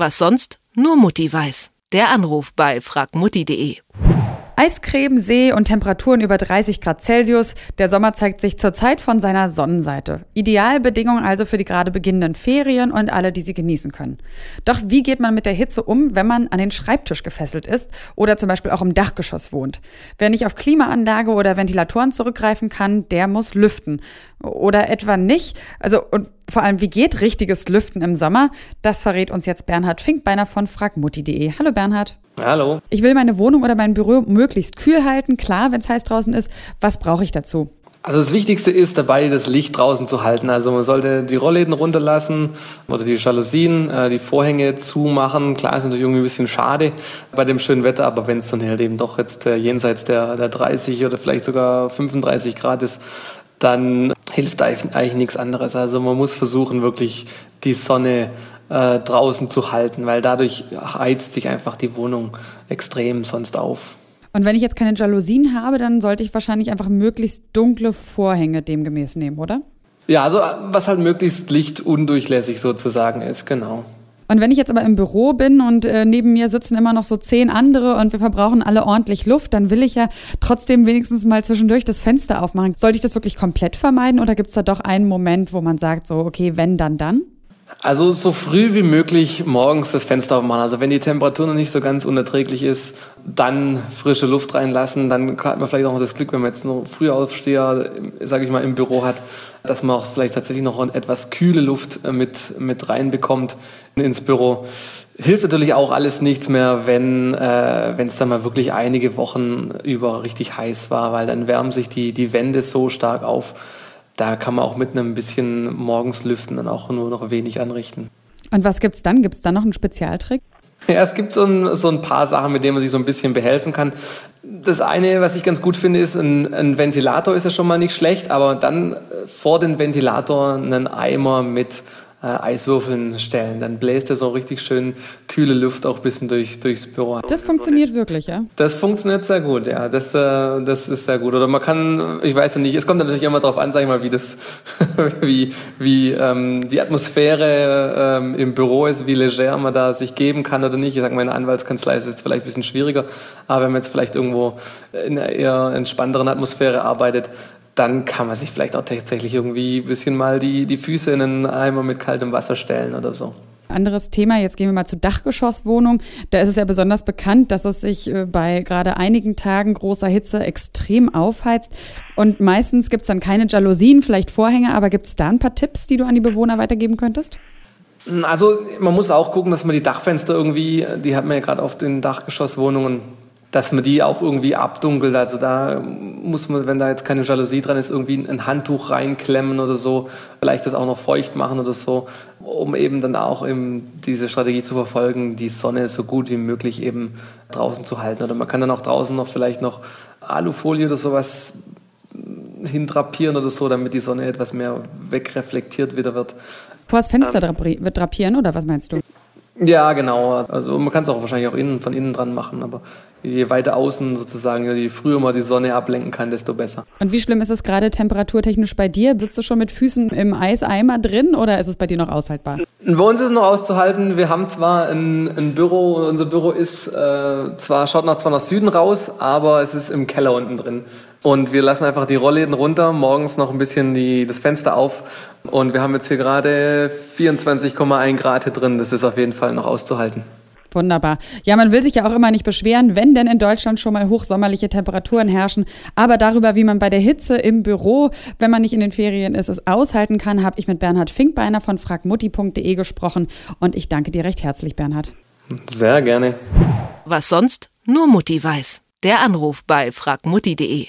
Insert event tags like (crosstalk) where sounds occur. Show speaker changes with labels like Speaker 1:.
Speaker 1: Was sonst nur Mutti weiß. Der Anruf bei fragmutti.de.
Speaker 2: Eiscreme, See und Temperaturen über 30 Grad Celsius. Der Sommer zeigt sich zurzeit von seiner Sonnenseite. Idealbedingungen also für die gerade beginnenden Ferien und alle, die sie genießen können. Doch wie geht man mit der Hitze um, wenn man an den Schreibtisch gefesselt ist oder zum Beispiel auch im Dachgeschoss wohnt? Wer nicht auf Klimaanlage oder Ventilatoren zurückgreifen kann, der muss lüften. Oder etwa nicht. Also, und vor allem, wie geht richtiges Lüften im Sommer? Das verrät uns jetzt Bernhard Finkbeiner von fragmutti.de. Hallo Bernhard.
Speaker 3: Hallo.
Speaker 2: Ich will meine Wohnung oder mein Büro möglichst kühl halten. Klar, wenn es heiß draußen ist. Was brauche ich dazu?
Speaker 3: Also das Wichtigste ist dabei, das Licht draußen zu halten. Also man sollte die Rollläden runterlassen oder die Jalousien, äh, die Vorhänge zumachen. Klar ist natürlich irgendwie ein bisschen schade bei dem schönen Wetter, aber wenn es dann halt eben doch jetzt äh, jenseits der, der 30 oder vielleicht sogar 35 Grad ist, dann hilft eigentlich nichts anderes. Also man muss versuchen, wirklich die Sonne äh, draußen zu halten, weil dadurch heizt sich einfach die Wohnung extrem sonst auf.
Speaker 2: Und wenn ich jetzt keine Jalousien habe, dann sollte ich wahrscheinlich einfach möglichst dunkle Vorhänge demgemäß nehmen, oder?
Speaker 3: Ja, also was halt möglichst lichtundurchlässig sozusagen ist, genau.
Speaker 2: Und wenn ich jetzt aber im Büro bin und äh, neben mir sitzen immer noch so zehn andere und wir verbrauchen alle ordentlich Luft, dann will ich ja trotzdem wenigstens mal zwischendurch das Fenster aufmachen. Sollte ich das wirklich komplett vermeiden oder gibt es da doch einen Moment, wo man sagt, so, okay, wenn, dann, dann?
Speaker 3: Also so früh wie möglich morgens das Fenster aufmachen. Also wenn die Temperatur noch nicht so ganz unerträglich ist, dann frische Luft reinlassen. Dann hat man vielleicht auch das Glück, wenn man jetzt noch Frühaufsteher, sage ich mal, im Büro hat, dass man auch vielleicht tatsächlich noch etwas kühle Luft mit, mit reinbekommt ins Büro. Hilft natürlich auch alles nichts mehr, wenn äh, es dann mal wirklich einige Wochen über richtig heiß war, weil dann wärmen sich die, die Wände so stark auf da kann man auch mit einem bisschen morgens lüften dann auch nur noch wenig anrichten.
Speaker 2: Und was gibt es dann? Gibt es dann noch einen Spezialtrick?
Speaker 3: Ja, es gibt so ein, so ein paar Sachen, mit denen man sich so ein bisschen behelfen kann. Das eine, was ich ganz gut finde, ist, ein, ein Ventilator ist ja schon mal nicht schlecht, aber dann vor den Ventilator einen Eimer mit äh, Eiswürfeln stellen. Dann bläst er so richtig schön kühle Luft auch ein bisschen durch, durchs Büro.
Speaker 2: Das funktioniert wirklich, ja?
Speaker 3: Das funktioniert sehr gut, ja. Das, äh, das ist sehr gut. Oder man kann, ich weiß ja nicht, es kommt natürlich immer darauf an, sag ich mal, wie das, (laughs) wie, wie ähm, die Atmosphäre ähm, im Büro ist, wie leger man da sich geben kann oder nicht. Ich sage, meine Anwaltskanzlei ist jetzt vielleicht ein bisschen schwieriger, aber wenn man jetzt vielleicht irgendwo in einer eher entspannteren Atmosphäre arbeitet, dann kann man sich vielleicht auch tatsächlich irgendwie ein bisschen mal die, die Füße in einen Eimer mit kaltem Wasser stellen oder so.
Speaker 2: Anderes Thema, jetzt gehen wir mal zur Dachgeschosswohnung. Da ist es ja besonders bekannt, dass es sich äh, bei gerade einigen Tagen großer Hitze extrem aufheizt. Und meistens gibt es dann keine Jalousien, vielleicht Vorhänge, aber gibt es da ein paar Tipps, die du an die Bewohner weitergeben könntest?
Speaker 3: Also man muss auch gucken, dass man die Dachfenster irgendwie, die hat man ja gerade auf den Dachgeschosswohnungen, dass man die auch irgendwie abdunkelt. Also da muss man, wenn da jetzt keine Jalousie dran ist, irgendwie ein Handtuch reinklemmen oder so, vielleicht das auch noch feucht machen oder so, um eben dann auch eben diese Strategie zu verfolgen, die Sonne so gut wie möglich eben draußen zu halten. Oder man kann dann auch draußen noch vielleicht noch Alufolie oder sowas hindrapieren oder so, damit die Sonne etwas mehr wegreflektiert wieder wird.
Speaker 2: Vor das Fenster drapieren oder was meinst du?
Speaker 3: Ja, genau. Also man kann es auch wahrscheinlich auch innen, von innen dran machen, aber je weiter außen sozusagen, je früher man die Sonne ablenken kann, desto besser.
Speaker 2: Und wie schlimm ist es gerade temperaturtechnisch bei dir? Sitzt du schon mit Füßen im Eiseimer drin oder ist es bei dir noch aushaltbar?
Speaker 3: Bei uns ist es noch auszuhalten. Wir haben zwar ein, ein Büro, unser Büro ist äh, zwar, schaut nach, zwar nach Süden raus, aber es ist im Keller unten drin. Und wir lassen einfach die Rollläden runter, morgens noch ein bisschen die, das Fenster auf. Und wir haben jetzt hier gerade 24,1 Grad hier drin. Das ist auf jeden Fall noch auszuhalten.
Speaker 2: Wunderbar. Ja, man will sich ja auch immer nicht beschweren, wenn denn in Deutschland schon mal hochsommerliche Temperaturen herrschen. Aber darüber, wie man bei der Hitze im Büro, wenn man nicht in den Ferien ist, es aushalten kann, habe ich mit Bernhard Finkbeiner von fragmutti.de gesprochen. Und ich danke dir recht herzlich, Bernhard.
Speaker 3: Sehr gerne.
Speaker 1: Was sonst nur Mutti weiß. Der Anruf bei fragmutti.de.